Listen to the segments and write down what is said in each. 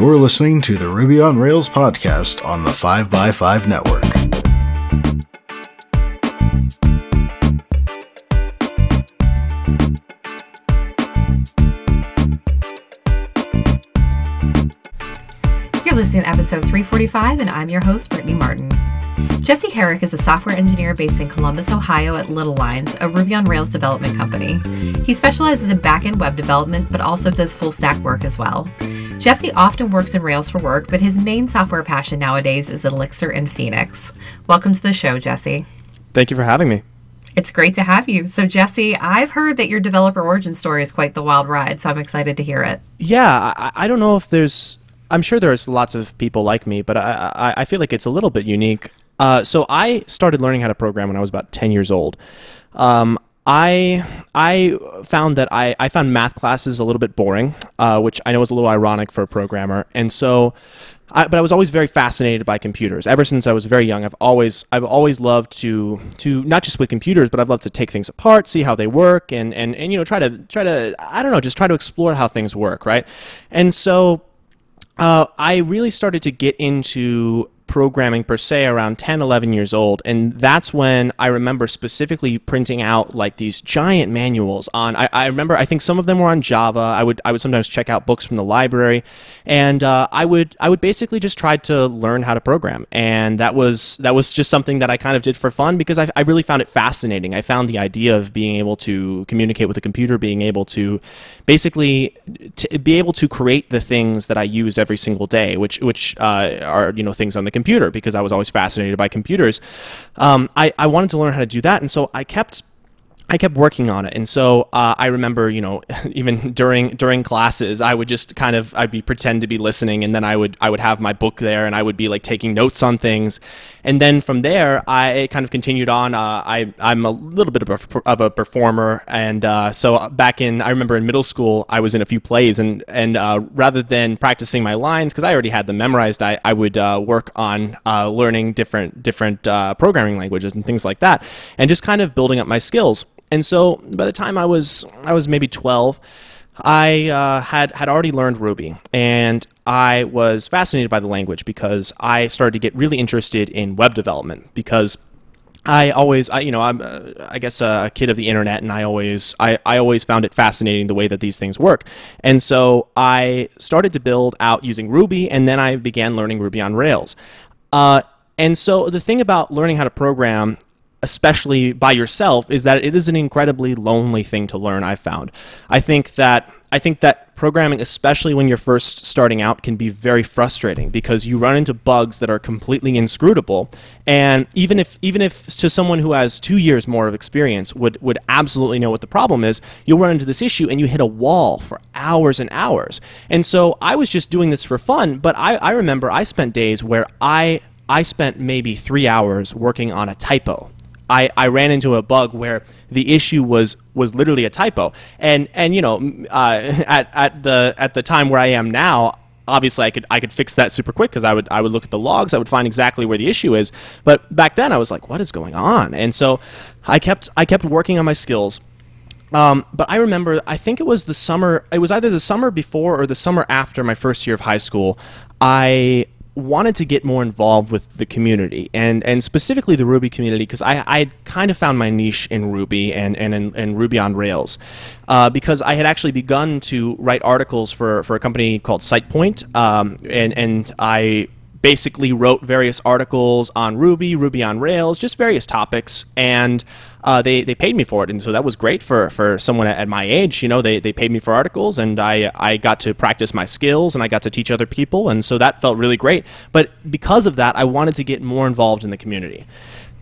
You're listening to the Ruby on Rails podcast on the 5x5 network. You're listening to episode 345, and I'm your host, Brittany Martin. Jesse Herrick is a software engineer based in Columbus, Ohio at Little Lines, a Ruby on Rails development company. He specializes in back end web development, but also does full stack work as well. Jesse often works in Rails for work, but his main software passion nowadays is Elixir and Phoenix. Welcome to the show, Jesse. Thank you for having me. It's great to have you. So, Jesse, I've heard that your developer origin story is quite the wild ride, so I'm excited to hear it. Yeah, I, I don't know if there's. I'm sure there's lots of people like me, but I, I, I feel like it's a little bit unique. Uh, so I started learning how to program when I was about 10 years old. Um, I I found that I, I found math classes a little bit boring, uh, which I know is a little ironic for a programmer, and so. I, but I was always very fascinated by computers. Ever since I was very young, I've always I've always loved to to not just with computers, but I've loved to take things apart, see how they work, and and and you know try to try to I don't know just try to explore how things work, right? And so uh, I really started to get into programming per se around 10 11 years old. And that's when i remember specifically printing out like these giant manuals on i, I remember i think some of them were on java. I would i would sometimes check out books from the library. And uh, i would i would basically just try to learn how to program. And that was that was just something that i kind of did for fun because i, I really found it fascinating. I found the idea of being able to communicate with a computer being able to basically to be able to create the things that i use every single day which which uh, are you know things on the computer because I was always fascinated by computers. Um, I, I wanted to learn how to do that, and so I kept I kept working on it, and so uh, I remember, you know, even during during classes, I would just kind of I'd be pretend to be listening, and then I would I would have my book there, and I would be like taking notes on things, and then from there I kind of continued on. Uh, I I'm a little bit of a, of a performer, and uh, so back in I remember in middle school I was in a few plays, and and uh, rather than practicing my lines because I already had them memorized, I I would uh, work on uh, learning different different programming languages and things like that, and just kind of building up my skills. And so by the time I was I was maybe 12, I uh, had had already learned Ruby, and I was fascinated by the language because I started to get really interested in web development because I always, I, you know, I'm, uh, I guess, a kid of the internet, and I always, I, I always found it fascinating the way that these things work. And so I started to build out using Ruby, and then I began learning Ruby on Rails. Uh, and so the thing about learning how to program especially by yourself is that it is an incredibly lonely thing to learn i've found. I think that i think that programming especially when you're first starting out can be very frustrating because you run into bugs that are completely inscrutable. And even if even if to someone who has 2 years more of experience would would absolutely know what the problem is you'll run into this issue and you hit a wall for hours and hours. And so i was just doing this for fun but i i remember i spent days where i I spent maybe three hours working on a typo I, I ran into a bug where the issue was was literally a typo, and and you know uh, at at the at the time where I am now, obviously I could I could fix that super quick because I would I would look at the logs, I would find exactly where the issue is. But back then I was like, what is going on? And so I kept I kept working on my skills. Um, but I remember, I think it was the summer. It was either the summer before or the summer after my first year of high school. I wanted to get more involved with the community and and specifically the Ruby community because I I kind of found my niche in Ruby and and in, in Ruby on Rails uh, because I had actually begun to write articles for for a company called SitePoint um, and and I basically wrote various articles on Ruby, Ruby on Rails, just various topics, and uh, they they paid me for it, and so that was great for, for someone at my age. You know, they, they paid me for articles, and I I got to practice my skills, and I got to teach other people, and so that felt really great. But because of that, I wanted to get more involved in the community,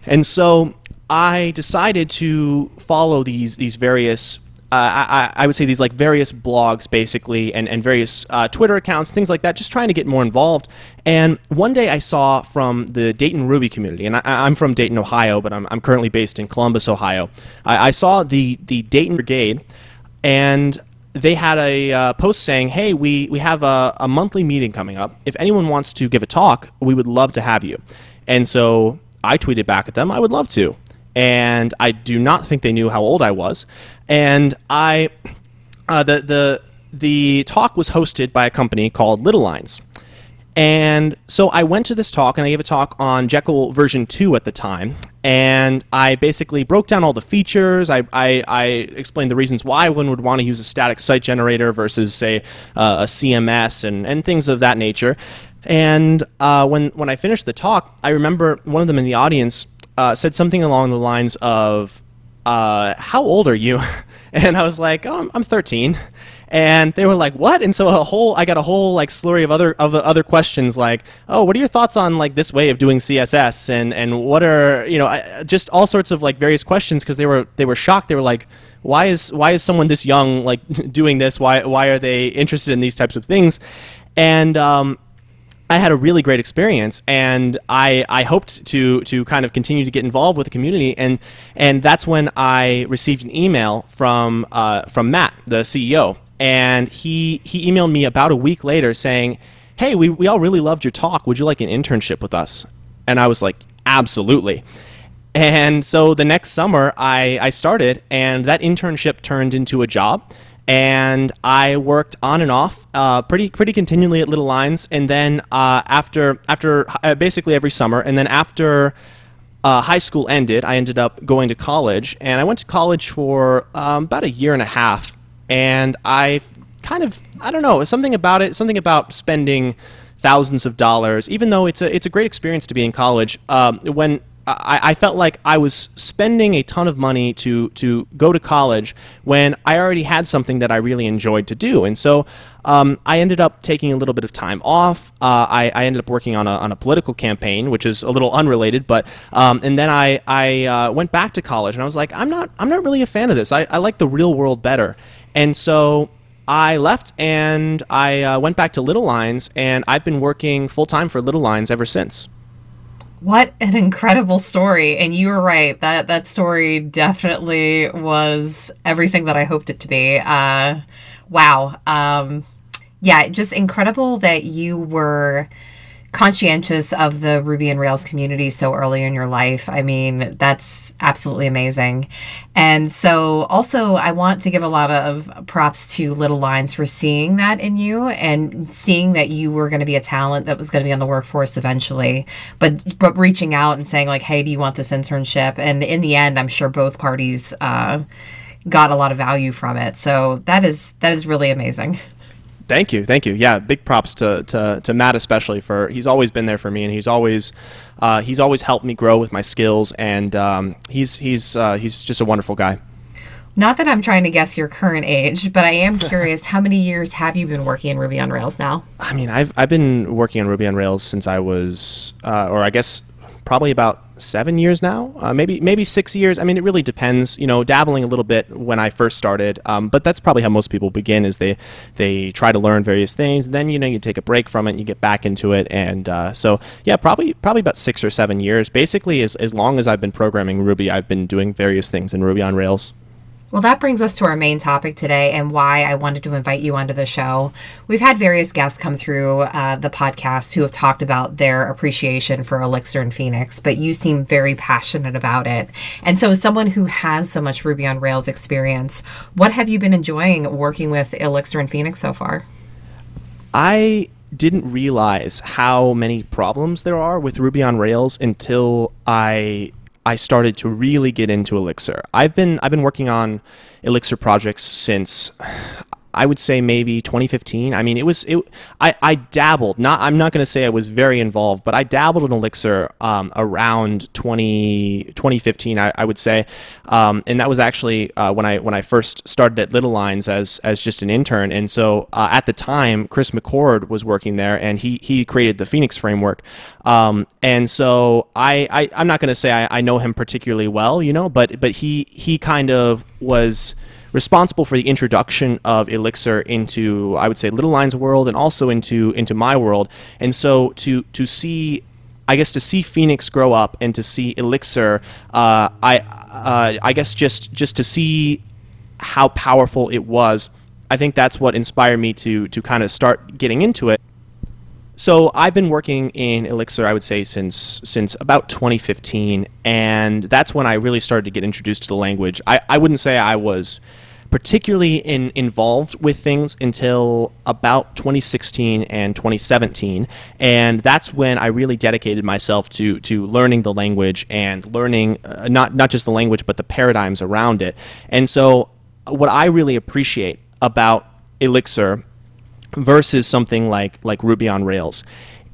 and so I decided to follow these these various I, I, would say these like various blogs basically and, and various uh, Twitter accounts, things like that, just trying to get more involved. And one day I saw from the Dayton Ruby community, and I, am from Dayton, Ohio, but I'm, I'm currently based in Columbus, Ohio. I, I saw the, the Dayton Brigade, and they had a uh, post saying, "Hey, we we have a, a monthly meeting coming up. If anyone wants to give a talk, we would love to have you." And so I tweeted back at them, "I would love to." And I do not think they knew how old I was and I uh, the the the talk was hosted by a company called Little Lines. And so I went to this talk and I gave a talk on Jekyll version 2 at the time. And I basically broke down all the features. I, I, I explained the reasons why one would want to use a static site generator versus, say, uh, a CMS and, and things of that nature. And uh, when, when I finished the talk, I remember one of them in the audience uh, said something along the lines of, uh, How old are you? And I was like, Oh, I'm, I'm 13 and they were like, "What?" And so a whole, I got a whole like slurry of other of other questions, like, "Oh, what are your thoughts on like this way of doing CSS?" and and what are you know, just all sorts of like various questions because they were they were shocked. They were like, "Why is why is someone this young like doing this? Why why are they interested in these types of things?" And um, I had a really great experience, and I, I hoped to to kind of continue to get involved with the community, and and that's when I received an email from uh, from Matt, the CEO, and he he emailed me about a week later saying, "Hey, we we all really loved your talk. Would you like an internship with us?" And I was like, "Absolutely." And so the next summer, I I started, and that internship turned into a job. And I worked on and off, uh, pretty pretty continually at Little Lines, and then uh, after after uh, basically every summer, and then after uh, high school ended, I ended up going to college, and I went to college for um, about a year and a half. And I kind of I don't know something about it, something about spending thousands of dollars, even though it's a it's a great experience to be in college. Um, when I, I, felt like I was spending a ton of money to to go to college when I already had something that I really enjoyed to do, and so um, I ended up taking a little bit of time off. Uh, I, I, ended up working on a, on a political campaign, which is a little unrelated, but um, and then I I uh, went back to college, and I was like, I'm not I'm not really a fan of this. I, I like the real world better, and so I left and I uh, went back to Little Lines, and I've been working full time for Little Lines ever since. What an incredible story. And you were right. That that story definitely was everything that I hoped it to be. Uh, wow. Um, yeah, just incredible that you were conscientious of the Ruby and Rails community so early in your life. I mean, that's absolutely amazing. And so, also, I want to give a lot of props to Little Lines for seeing that in you and seeing that you were going to be a talent that was going to be on the workforce eventually, but but reaching out and saying like, "Hey, do you want this internship?" And in the end, I'm sure both parties. Uh, got a lot of value from it. So that is that is really amazing. Thank you, thank you. Yeah, big props to, to, to Matt especially for he's always been there for me and he's always uh, he's always helped me grow with my skills and um, he's he's uh, he's just a wonderful guy. Not that I'm trying to guess your current age, but I am curious how many years have you been working in Ruby on Rails now? I mean, I've I've been working on Ruby on Rails since I was, uh, or I guess probably about seven years now, uh, maybe maybe six years. I mean, it really depends. You know, dabbling a little bit when I first started, um, but that's probably how most people begin. Is they they try to learn various things, then you know you take a break from it, you get back into it, and uh, so yeah, probably probably about six or seven years. Basically, as as long as I've been programming Ruby, I've been doing various things in Ruby on Rails. Well, that brings us to our main topic today and why I wanted to invite you onto the show. We've had various guests come through uh, the podcast who have talked about their appreciation for Elixir and Phoenix, but you seem very passionate about it. And so, as someone who has so much Ruby on Rails experience, what have you been enjoying working with Elixir and Phoenix so far? I didn't realize how many problems there are with Ruby on Rails until I I started to really get into Elixir. I've been I've been working on Elixir projects since I would say maybe 2015. I mean, it was it. I, I dabbled. Not I'm not going to say I was very involved, but I dabbled in Elixir um, around 20, 2015. I, I would say, um, and that was actually uh, when I when I first started at Little Lines as as just an intern. And so uh, at the time, Chris McCord was working there, and he he created the Phoenix framework. Um, and so I, I I'm not going to say I, I know him particularly well, you know, but but he he kind of was responsible for the introduction of Elixir into, I would say, Little Lines world and also into into my world. And so to to see I guess to see Phoenix grow up and to see Elixir, uh, I uh, I guess just just to see how powerful it was, I think that's what inspired me to to kind of start getting into it. So I've been working in Elixir, I would say, since since about 2015, and that's when I really started to get introduced to the language. I, I wouldn't say I was particularly in, involved with things until about 2016 and 2017, and that's when I really dedicated myself to to learning the language and learning uh, not not just the language but the paradigms around it. And so, what I really appreciate about Elixir versus something like like Ruby on Rails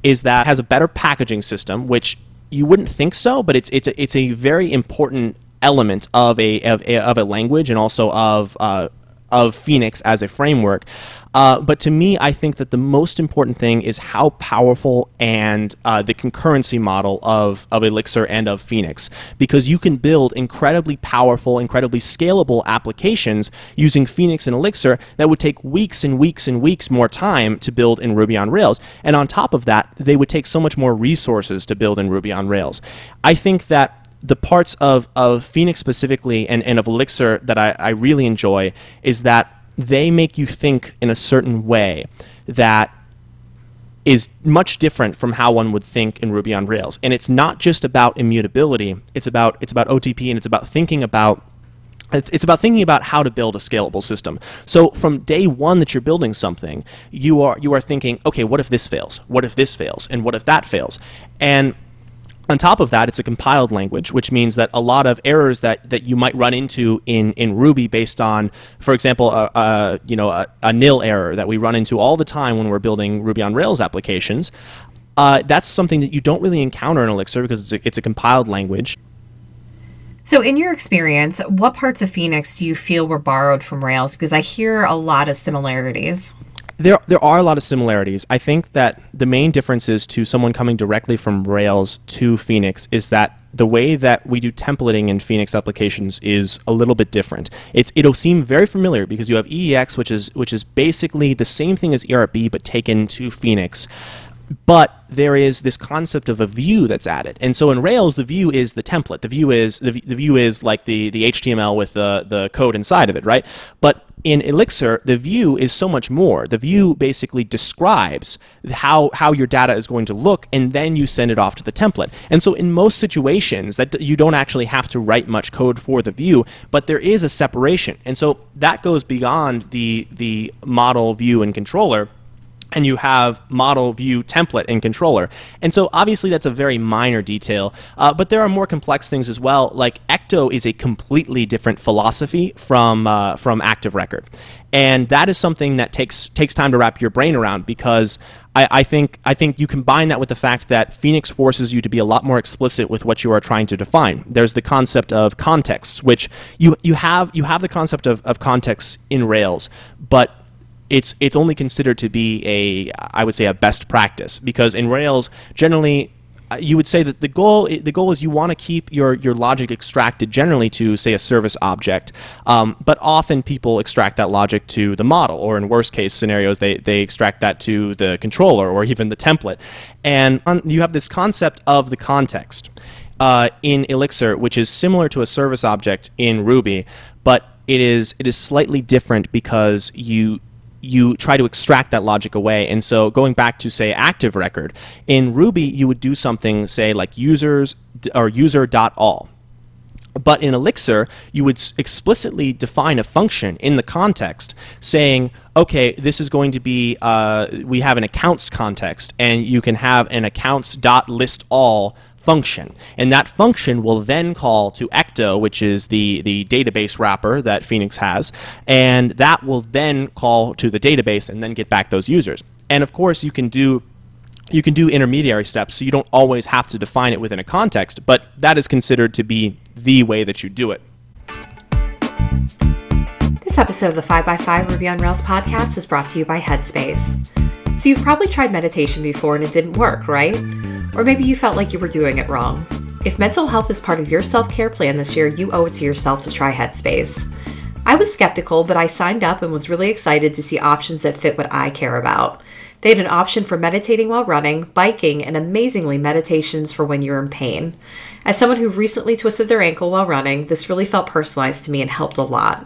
is that has a better packaging system, which you wouldn't think so, but it's it's a, it's a very important element of a of a, of a language and also of uh, of Phoenix as a framework. Uh, but to me, I think that the most important thing is how powerful and uh, the concurrency model of, of Elixir and of Phoenix, because you can build incredibly powerful, incredibly scalable applications using Phoenix and Elixir that would take weeks and weeks and weeks more time to build in Ruby on Rails. And on top of that, they would take so much more resources to build in Ruby on Rails. I think that the parts of, of Phoenix specifically and, and of Elixir that I, I really enjoy is that they make you think in a certain way that is much different from how one would think in Ruby on Rails. And it's not just about immutability, it's about it's about OTP and it's about thinking about it's about thinking about how to build a scalable system. So from day one that you're building something, you are you are thinking, okay, what if this fails? What if this fails? And what if that fails? And on top of that, it's a compiled language, which means that a lot of errors that, that you might run into in, in Ruby based on, for example, a, a you know a, a, nil error that we run into all the time when we're building Ruby on Rails applications, uh, that's something that you don't really encounter in Elixir because it's a, it's a compiled language. So, in your experience, what parts of Phoenix do you feel were borrowed from Rails? Because I hear a lot of similarities. There, there are a lot of similarities. I think that the main differences to someone coming directly from Rails to Phoenix is that the way that we do templating in Phoenix applications is a little bit different. It's it'll seem very familiar because you have EEX, which is which is basically the same thing as ERB but taken to Phoenix but there is this concept of a view that's added. And so in Rails, the view is the template. The view is the, the view is like the, the HTML with the, the code inside of it, right? But in Elixir, the view is so much more. The view basically describes how, how your data is going to look, and then you send it off to the template. And so in most situations, that you don't actually have to write much code for the view, but there is a separation. And so that goes beyond the, the model, view, and controller and you have model view template and controller. And so obviously that's a very minor detail, uh, but there are more complex things as well. Like Ecto is a completely different philosophy from uh, from Active Record, and that is something that takes takes time to wrap your brain around because. I, I think I think you combine that with the fact that Phoenix forces you to be a lot more explicit with what you are trying to define. There's the concept of contexts, which you you have you have the concept of, of context in Rails, but it's it's only considered to be a I would say a best practice because in Rails generally uh, you would say that the goal the goal is you want to keep your your logic extracted generally to say a service object, um, but often people extract that logic to the model, or in worst case scenarios they they extract that to the controller or even the template, and on, you have this concept of the context. Uh, in Elixir, which is similar to a service object in Ruby, but it is it is slightly different because you you try to extract that logic away. And so going back to say active record, in Ruby you would do something say like users or user.all. But in Elixir, you would explicitly define a function in the context saying, okay, this is going to be, uh, we have an accounts context, and you can have an accounts.listAll function. And that function will then call to Ecto, which is the, the database wrapper that Phoenix has, and that will then call to the database and then get back those users. And of course, you can do you can do intermediary steps, so you don't always have to define it within a context, but that is considered to be the way that you do it. This episode of the 5x5 Ruby on Rails podcast is brought to you by Headspace. So, you've probably tried meditation before and it didn't work, right? Or maybe you felt like you were doing it wrong. If mental health is part of your self care plan this year, you owe it to yourself to try Headspace. I was skeptical, but I signed up and was really excited to see options that fit what I care about. They had an option for meditating while running, biking, and amazingly, meditations for when you're in pain. As someone who recently twisted their ankle while running, this really felt personalized to me and helped a lot.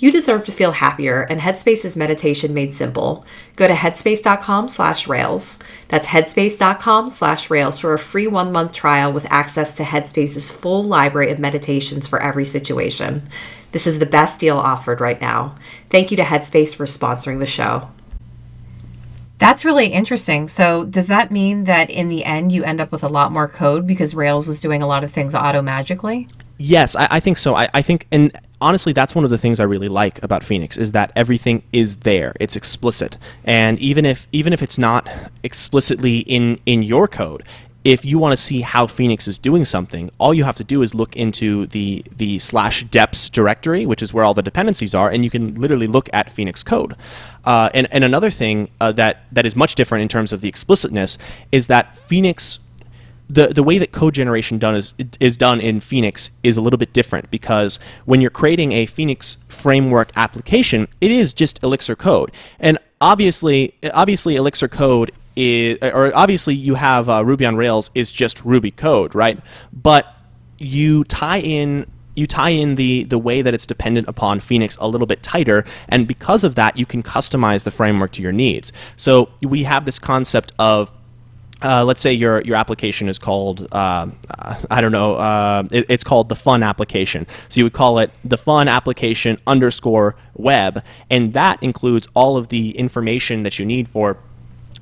You deserve to feel happier, and Headspace is meditation made simple. Go to headspace.com slash rails. That's headspace.com slash rails for a free one-month trial with access to Headspace's full library of meditations for every situation. This is the best deal offered right now. Thank you to Headspace for sponsoring the show. That's really interesting. So, does that mean that in the end you end up with a lot more code because Rails is doing a lot of things auto magically? Yes, I, I think so. I, I, think, and honestly, that's one of the things I really like about Phoenix is that everything is there. It's explicit, and even if even if it's not explicitly in in your code, if you want to see how Phoenix is doing something, all you have to do is look into the the slash deps directory, which is where all the dependencies are, and you can literally look at Phoenix code. Uh, and, and another thing uh, that that is much different in terms of the explicitness is that Phoenix the the way that code generation done is is done in Phoenix is a little bit different because when you're creating a Phoenix framework application, it is just Elixir code, and obviously obviously Elixir code is, or obviously you have uh, Ruby on Rails is just Ruby code, right? But you tie in you tie in the the way that it's dependent upon Phoenix a little bit tighter, and because of that, you can customize the framework to your needs. So we have this concept of uh, let's say your your application is called uh, I don't know uh, it, it's called the fun application. So you would call it the fun application underscore web, and that includes all of the information that you need for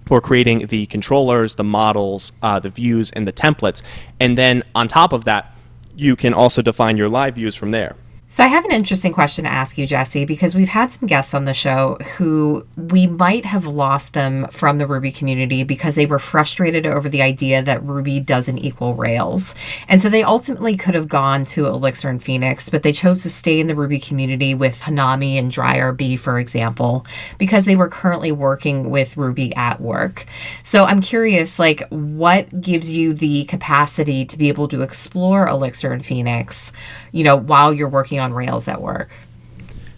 for creating the controllers, the models, uh, the views, and the templates. And then on top of that, you can also define your live views from there. So I have an interesting question to ask you, Jesse, because we've had some guests on the show who we might have lost them from the Ruby community because they were frustrated over the idea that Ruby doesn't equal Rails. And so they ultimately could have gone to Elixir and Phoenix, but they chose to stay in the Ruby community with Hanami and DryRB, for example, because they were currently working with Ruby at work. So I'm curious, like, what gives you the capacity to be able to explore Elixir and Phoenix, you know, while you're working working on Rails at work?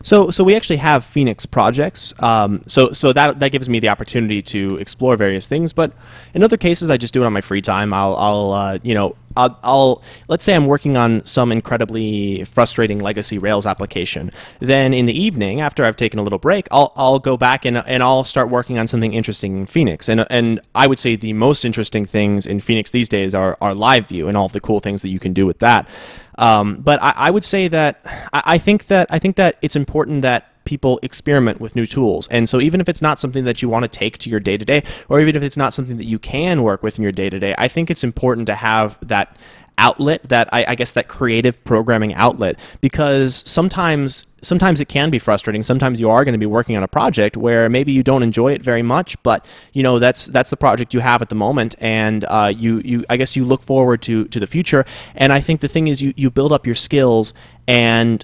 So, so we actually have Phoenix projects. Um, so, so that that gives me the opportunity to explore various things. But in other cases, I just do it on my free time. I'll, I'll uh, you know, I'll, I'll, let's say I'm working on some incredibly frustrating legacy Rails application. Then in the evening, after I've taken a little break, I'll, I'll go back and, and I'll start working on something interesting in Phoenix. And, and I would say the most interesting things in Phoenix these days are, are live view and all of the cool things that you can do with that. Um, but I, I, would say that I, I think that I think that it's important that people experiment with new tools. And so even if it's not something that you want to take to your day to day, or even if it's not something that you can work with in your day to day, I think it's important to have that outlet that I, I, guess that creative programming outlet. Because sometimes sometimes it can be frustrating. Sometimes you are going to be working on a project where maybe you don't enjoy it very much but you know that's that's the project you have at the moment and uh, you you I guess you look forward to to the future. And I think the thing is you you build up your skills and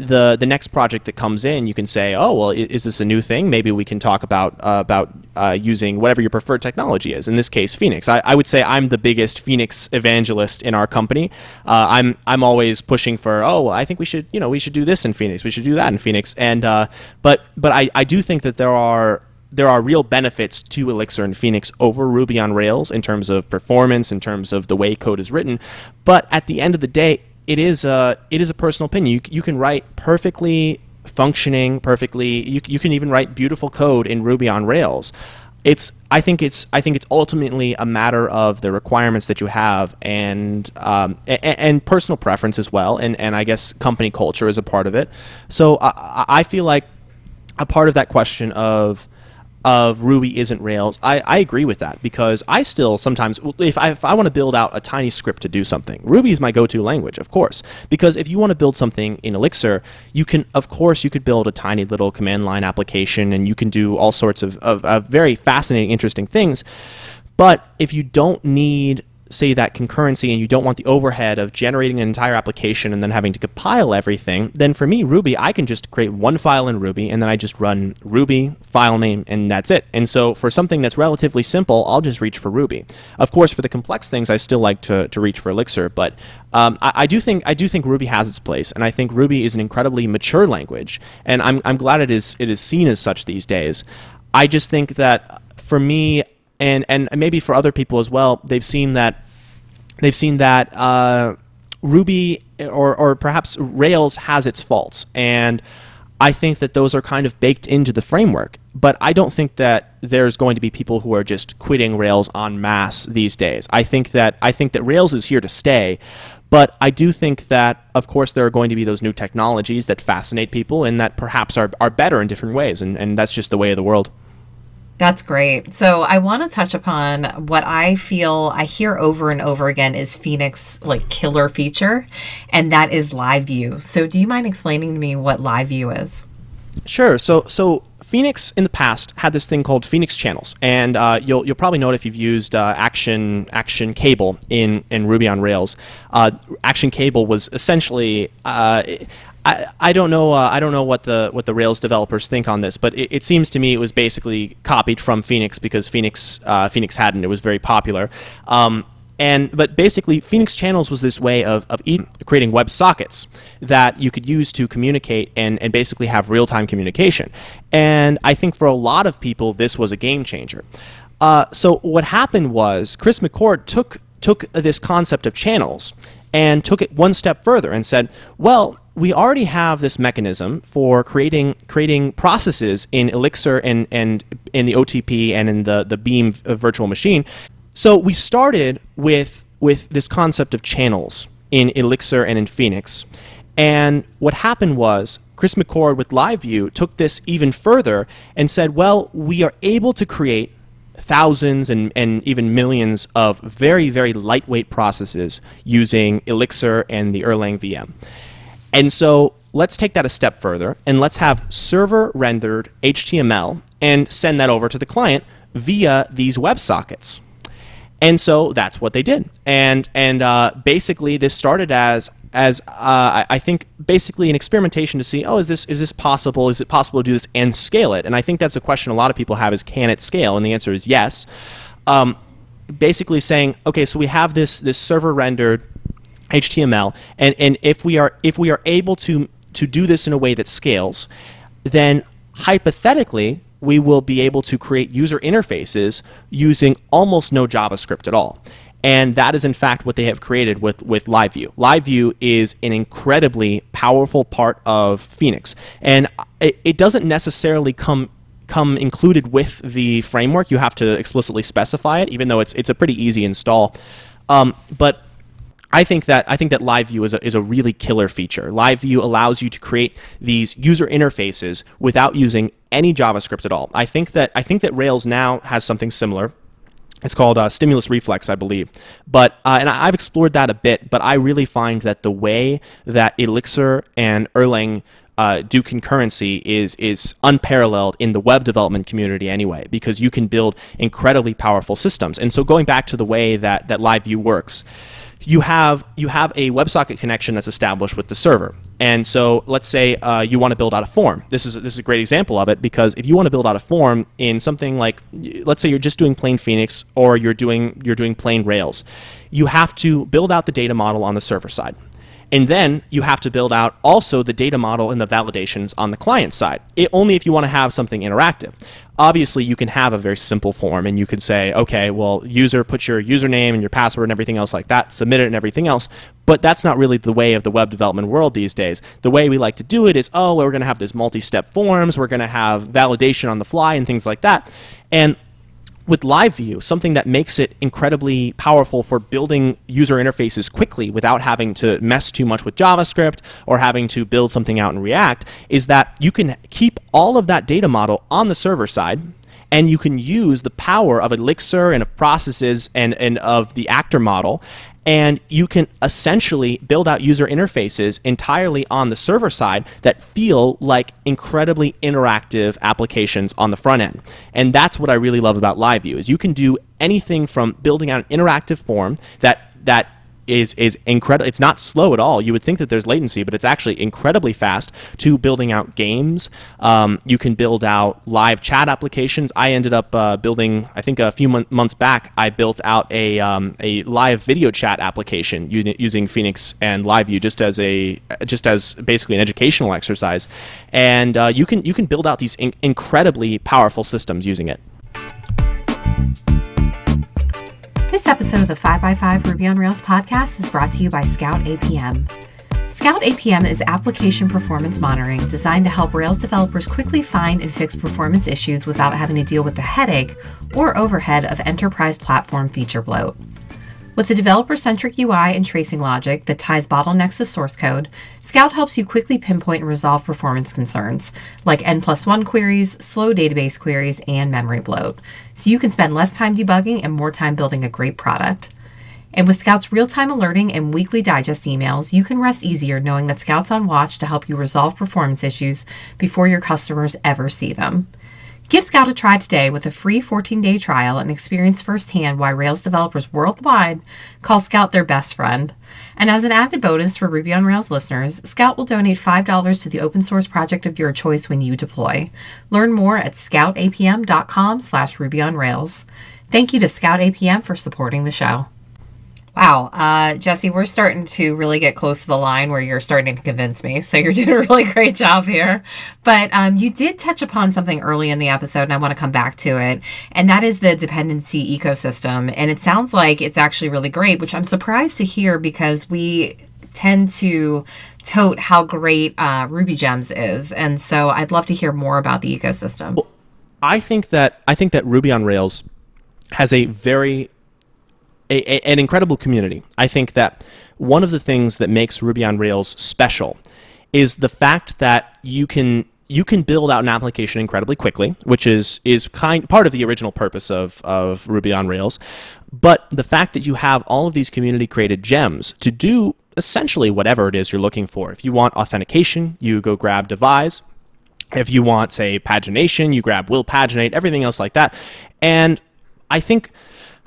the the next project that comes in, you can say, oh well, is this a new thing? Maybe we can talk about uh, about uh, using whatever your preferred technology is. In this case, Phoenix. I, I, would say I'm the biggest Phoenix evangelist in our company. Uh, I'm I'm always pushing for, oh, well, I think we should you know we should do this in Phoenix. We should do that in Phoenix. And uh, but but I, I do think that there are there are real benefits to Elixir and Phoenix over Ruby on Rails in terms of performance, in terms of the way code is written. But at the end of the day, it is a it is a personal opinion. You, you can write perfectly functioning, perfectly. You, you can even write beautiful code in Ruby on Rails. It's I think it's I think it's ultimately a matter of the requirements that you have and um, and, and, personal preference as well, and and I guess company culture is a part of it. So I, I feel like a part of that question of of Ruby isn't Rails. I, I agree with that because I still sometimes, if I, if I want to build out a tiny script to do something, Ruby is my go to language, of course. Because if you want to build something in Elixir, you can, of course, you could build a tiny little command line application and you can do all sorts of, of, of very fascinating, interesting things. But if you don't need say that concurrency and you don't want the overhead of generating an entire application and then having to compile everything, then for me, Ruby, I can just create one file in Ruby and then I just run Ruby file name and that's it. And so for something that's relatively simple, I'll just reach for Ruby. Of course, for the complex things, I still like to, to reach for Elixir, but um, I, I, do think I do think Ruby has its place, and I think Ruby is an incredibly mature language, and I'm, I'm glad it is it is seen as such these days. I just think that for me, and and maybe for other people as well, they've seen that they've seen that uh, Ruby or or perhaps Rails has its faults, and I think that those are kind of baked into the framework. But I don't think that there's going to be people who are just quitting Rails en masse these days. I think that I think that Rails is here to stay, But I do think that, of course, there are going to be those new technologies that fascinate people and that perhaps are, are better in different ways. And, and that's just the way of the world. That's great. So I want to touch upon what I feel I hear over and over again is Phoenix like killer feature, and that is live view. So do you mind explaining to me what live view is? Sure. So so Phoenix in the past had this thing called Phoenix channels, and uh, you'll you'll probably know it if you've used uh, Action Action Cable in in Ruby on Rails. Uh, Action Cable was essentially uh, I, I don't know uh, I don't know what the what the Rails developers think on this, but it, it, seems to me it was basically copied from Phoenix because Phoenix uh, Phoenix hadn't. It was very popular. Um, and but basically, Phoenix Channels was this way of, of e- creating web sockets that you could use to communicate and, and basically have real time communication. And I think for a lot of people, this was a game changer. Uh, so what happened was Chris McCord took took this concept of channels and took it one step further and said, well, we already have this mechanism for creating creating processes in Elixir and, and in the OTP and in the, the Beam virtual machine. So we started with with this concept of channels in Elixir and in Phoenix. And what happened was Chris McCord with LiveView took this even further and said, well, we are able to create thousands and, and even millions of very, very lightweight processes using Elixir and the Erlang VM. And so let's take that a step further and let's have server rendered HTML and send that over to the client via these WebSockets. And so that's what they did. And and uh, basically this started as as uh, I think basically an experimentation to see, oh, is this is this possible? Is it possible to do this and scale it? And I think that's a question a lot of people have: is can it scale? And the answer is yes. Um, basically saying, okay, so we have this this server rendered HTML, and and if we are if we are able to to do this in a way that scales, then hypothetically we will be able to create user interfaces using almost no JavaScript at all. And that is in fact what they have created with, with LiveView. LiveView is an incredibly powerful part of Phoenix. And it, it doesn't necessarily come come included with the framework. You have to explicitly specify it, even though it's it's a pretty easy install. Um, but I think that I think that LiveView is a, is a really killer feature. LiveView allows you to create these user interfaces without using any JavaScript at all. I think that I think that Rails now has something similar. It's called uh, Stimulus Reflex, I believe. But uh, and I've explored that a bit. But I really find that the way that Elixir and Erlang uh, do concurrency is is unparalleled in the web development community anyway, because you can build incredibly powerful systems. And so going back to the way that that LiveView works you have you have a WebSocket connection that's established with the server. And so let's say uh, you want to build out a form. This is this is a great example of it because if you want to build out a form in something like let's say you're just doing plain Phoenix or you're doing you're doing plain Rails, you have to build out the data model on the server side. And then you have to build out also the data model and the validations on the client side, it, only if you want to have something interactive. Obviously, you can have a very simple form and you could say, okay, well, user, put your username and your password and everything else like that, submit it and everything else. But that's not really the way of the web development world these days. The way we like to do it is, oh, we're going to have this multi step forms, we're going to have validation on the fly and things like that. And with LiveView, something that makes it incredibly powerful for building user interfaces quickly without having to mess too much with JavaScript or having to build something out in React, is that you can keep all of that data model on the server side and you can use the power of Elixir and of processes and, and of the actor model and you can essentially build out user interfaces entirely on the server side that feel like incredibly interactive applications on the front end. And that's what I really love about LiveView is you can do anything from building out an interactive form that that is is incredible. It's not slow at all. You would think that there's latency, but it's actually incredibly fast. To building out games, um, you can build out live chat applications. I ended up uh, building, I think a few mon- months back, I built out a um, a live video chat application using, using Phoenix and LiveView just as a just as basically an educational exercise, and uh, you can you can build out these in- incredibly powerful systems using it. This episode of the 5x5 Ruby on Rails podcast is brought to you by Scout APM. Scout APM is application performance monitoring designed to help Rails developers quickly find and fix performance issues without having to deal with the headache or overhead of enterprise platform feature bloat. With the developer centric UI and tracing logic that ties bottlenecks to source code, Scout helps you quickly pinpoint and resolve performance concerns like N plus 1 queries, slow database queries, and memory bloat, so you can spend less time debugging and more time building a great product. And with Scout's real time alerting and weekly digest emails, you can rest easier knowing that Scout's on watch to help you resolve performance issues before your customers ever see them. Give Scout a try today with a free 14 day trial and experience firsthand why Rails developers worldwide call Scout their best friend. And as an added bonus for Ruby on Rails listeners, Scout will donate $5 to the open source project of your choice when you deploy. Learn more at scoutapm.com slash Ruby on Rails. Thank you to Scout APM for supporting the show. Wow, uh, Jesse, we're starting to really get close to the line where you're starting to convince me. So you're doing a really great job here. But um, you did touch upon something early in the episode, and I want to come back to it. And that is the dependency ecosystem. And it sounds like it's actually really great, which I'm surprised to hear because we tend to tote how great uh, Ruby Gems is. And so I'd love to hear more about the ecosystem. Well, I think that I think that Ruby on Rails has a very a, a, an incredible community. I think that one of the things that makes Ruby on Rails special is the fact that you can you can build out an application incredibly quickly, which is is kind part of the original purpose of, of Ruby on Rails. But the fact that you have all of these community created gems to do essentially whatever it is you're looking for. If you want authentication, you go grab Devise. If you want, say, pagination, you grab Will Paginate, everything else like that. And I think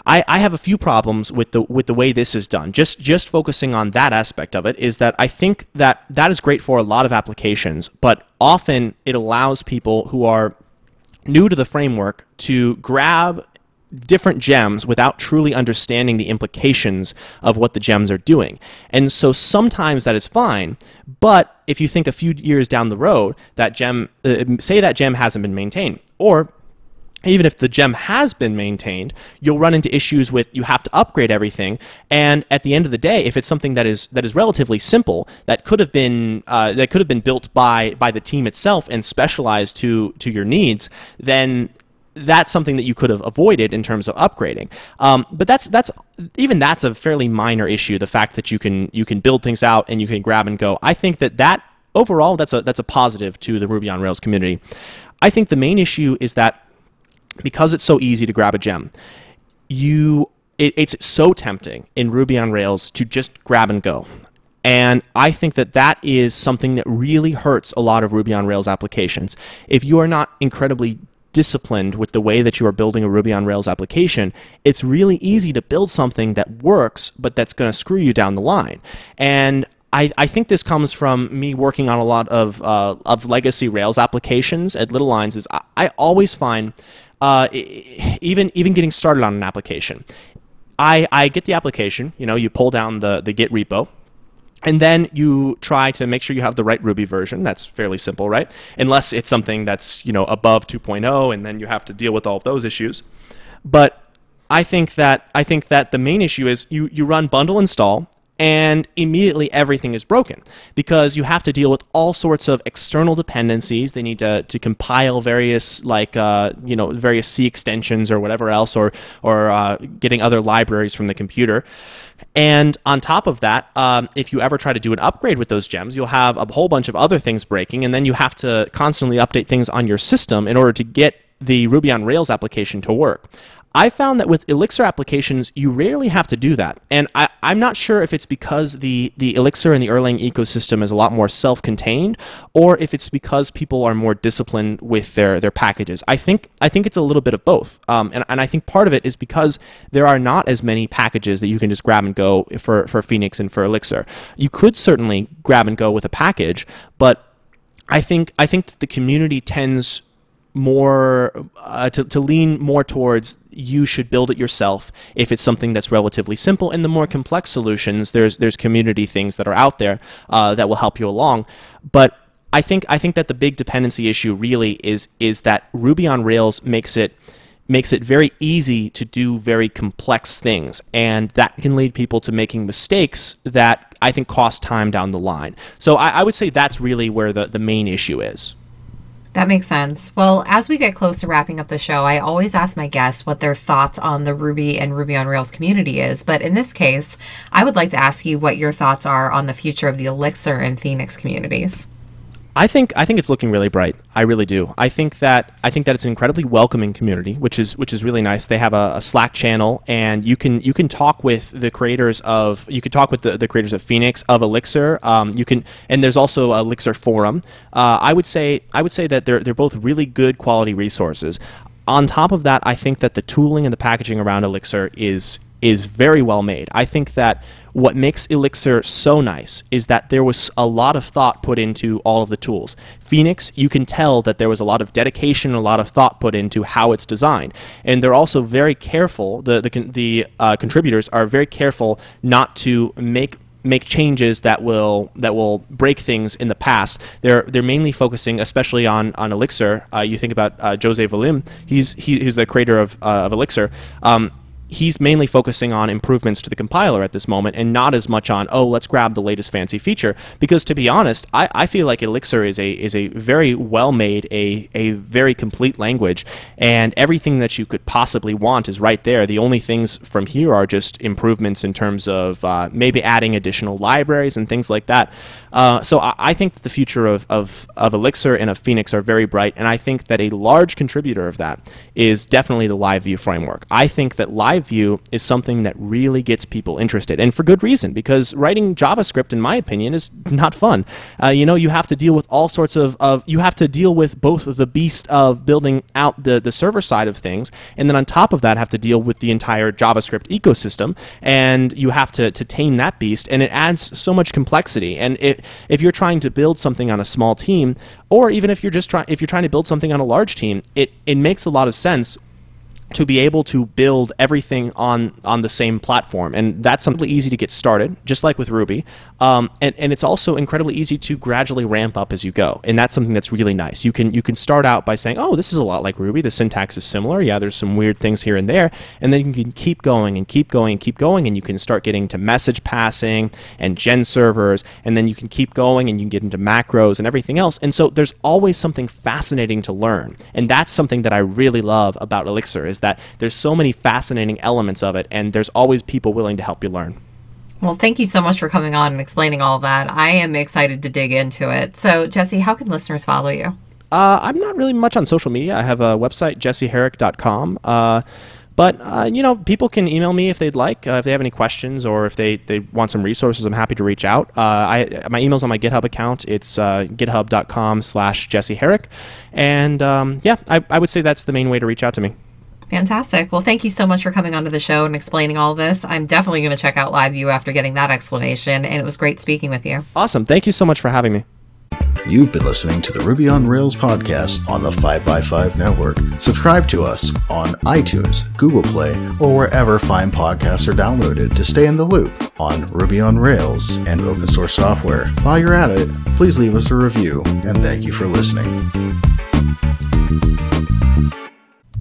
I, I have a few problems with the with the way this is done. Just just focusing on that aspect of it is that I think that that is great for a lot of applications, but often it allows people who are new to the framework to grab different gems without truly understanding the implications of what the gems are doing. And so sometimes that is fine, but if you think a few years down the road, that gem, uh, say that gem hasn't been maintained, or even if the gem has been maintained, you'll run into issues with you have to upgrade everything. And at the end of the day, if it's something that is that is relatively simple, that could have been uh, that could have been built by by the team itself and specialized to to your needs, then that's something that you could have avoided in terms of upgrading. Um, but that's that's even that's a fairly minor issue. The fact that you can you can build things out and you can grab and go. I think that that overall that's a that's a positive to the Ruby on Rails community. I think the main issue is that because it's so easy to grab a gem, you it, it's so tempting in Ruby on Rails to just grab and go. And I think that that is something that really hurts a lot of Ruby on Rails applications. If you are not incredibly disciplined with the way that you are building a Ruby on Rails application, it's really easy to build something that works, but that's going to screw you down the line. And I, I, think this comes from me working on a lot of, uh, of legacy Rails applications at Little Lines. Is I, I always find uh, even even getting started on an application. I, I get the application, you know, you pull down the, the Git repo, and then you try to make sure you have the right Ruby version. That's fairly simple, right? Unless it's something that's, you know, above 2.0 and then you have to deal with all of those issues. But I think that I think that the main issue is you, you run bundle install and immediately everything is broken because you have to deal with all sorts of external dependencies. They need to, to compile various like uh, you know various C extensions or whatever else, or or uh, getting other libraries from the computer. And on top of that, um, if you ever try to do an upgrade with those gems, you'll have a whole bunch of other things breaking, and then you have to constantly update things on your system in order to get the Ruby on Rails application to work. I found that with Elixir applications, you rarely have to do that. And I, am not sure if it's because the, the Elixir and the Erlang ecosystem is a lot more self contained or if it's because people are more disciplined with their, their packages. I think, I think it's a little bit of both. Um, and, and I think part of it is because there are not as many packages that you can just grab and go for, for Phoenix and for Elixir. You could certainly grab and go with a package, but I think, I think the community tends more uh, to, to lean more towards you should build it yourself if it's something that's relatively simple and the more complex solutions there's there's community things that are out there uh, that will help you along but I think I think that the big dependency issue really is is that Ruby on Rails makes it makes it very easy to do very complex things and that can lead people to making mistakes that I think cost time down the line. So I, I would say that's really where the, the main issue is. That makes sense. Well, as we get close to wrapping up the show, I always ask my guests what their thoughts on the Ruby and Ruby on Rails community is. But in this case, I would like to ask you what your thoughts are on the future of the Elixir and Phoenix communities. I think I think it's looking really bright. I really do. I think that I think that it's an incredibly welcoming community, which is which is really nice. They have a, a, Slack channel, and you can you can talk with the creators of you can talk with the, the creators of Phoenix of Elixir. Um, you can and there's also Elixir forum. Uh, I would say I would say that they're they're both really good quality resources. On top of that, I think that the tooling and the packaging around Elixir is is very well made. I think that what makes Elixir so nice is that there was a lot of thought put into all of the tools. Phoenix, you can tell that there was a lot of dedication, a lot of thought put into how it's designed, and they're also very careful. The the the uh, contributors are very careful not to make make changes that will that will break things in the past. They're they're mainly focusing, especially on on Elixir. Uh, you think about uh, Jose Valim. He's he, he's the creator of uh, of Elixir. Um, he's mainly focusing on improvements to the compiler at this moment and not as much on oh let's grab the latest fancy feature. Because to be honest I, I feel like elixir is a is a very well made a, a very complete language and everything that you could possibly want is right there. The only things from here are just improvements in terms of uh, maybe adding additional libraries and things like that. Uh, so I, I, think the future of, of, of elixir and of phoenix are very bright and i think that a large contributor of that is definitely the live view framework. I think that live view is something that really gets people interested, and for good reason, because writing JavaScript, in my opinion, is not fun. Uh, you know, you have to deal with all sorts of, of, you have to deal with both the beast of building out the, the server side of things, and then on top of that, have to deal with the entire JavaScript ecosystem, and you have to, to tame that beast, and it adds so much complexity. And it, if you're trying to build something on a small team, or even if you're just trying, if you're trying to build something on a large team, it, it makes a lot of sense to be able to build everything on on the same platform. And that's something easy to get started just like with ruby. Um, and, and it's also incredibly easy to gradually ramp up as you go. And that's something that's really nice. You can you can start out by saying oh this is a lot like ruby. The syntax is similar. Yeah there's some weird things here and there. And then you can keep going and keep going and keep going and you can start getting to message passing and gen servers and then you can keep going and you can get into macros and everything else. And so there's always something fascinating to learn. And that's something that i really love about elixir is that there's so many fascinating elements of it, and there's always people willing to help you learn. Well, thank you so much for coming on and explaining all that. I am excited to dig into it. So, Jesse, how can listeners follow you? Uh, I'm not really much on social media. I have a website, jesseherrick.com. Uh, but uh, you know, people can email me if they'd like, uh, if they have any questions or if they, they want some resources. I'm happy to reach out. Uh, I my email's on my GitHub account. It's uh, github.com/slash jesseherrick. And um, yeah, I, I would say that's the main way to reach out to me. Fantastic. Well, thank you so much for coming onto the show and explaining all this. I'm definitely going to check out Live View after getting that explanation, and it was great speaking with you. Awesome. Thank you so much for having me. You've been listening to the Ruby on Rails podcast on the 5by5 network. Subscribe to us on iTunes, Google Play, or wherever fine podcasts are downloaded to stay in the loop on Ruby on Rails and open source software. While you're at it, please leave us a review and thank you for listening.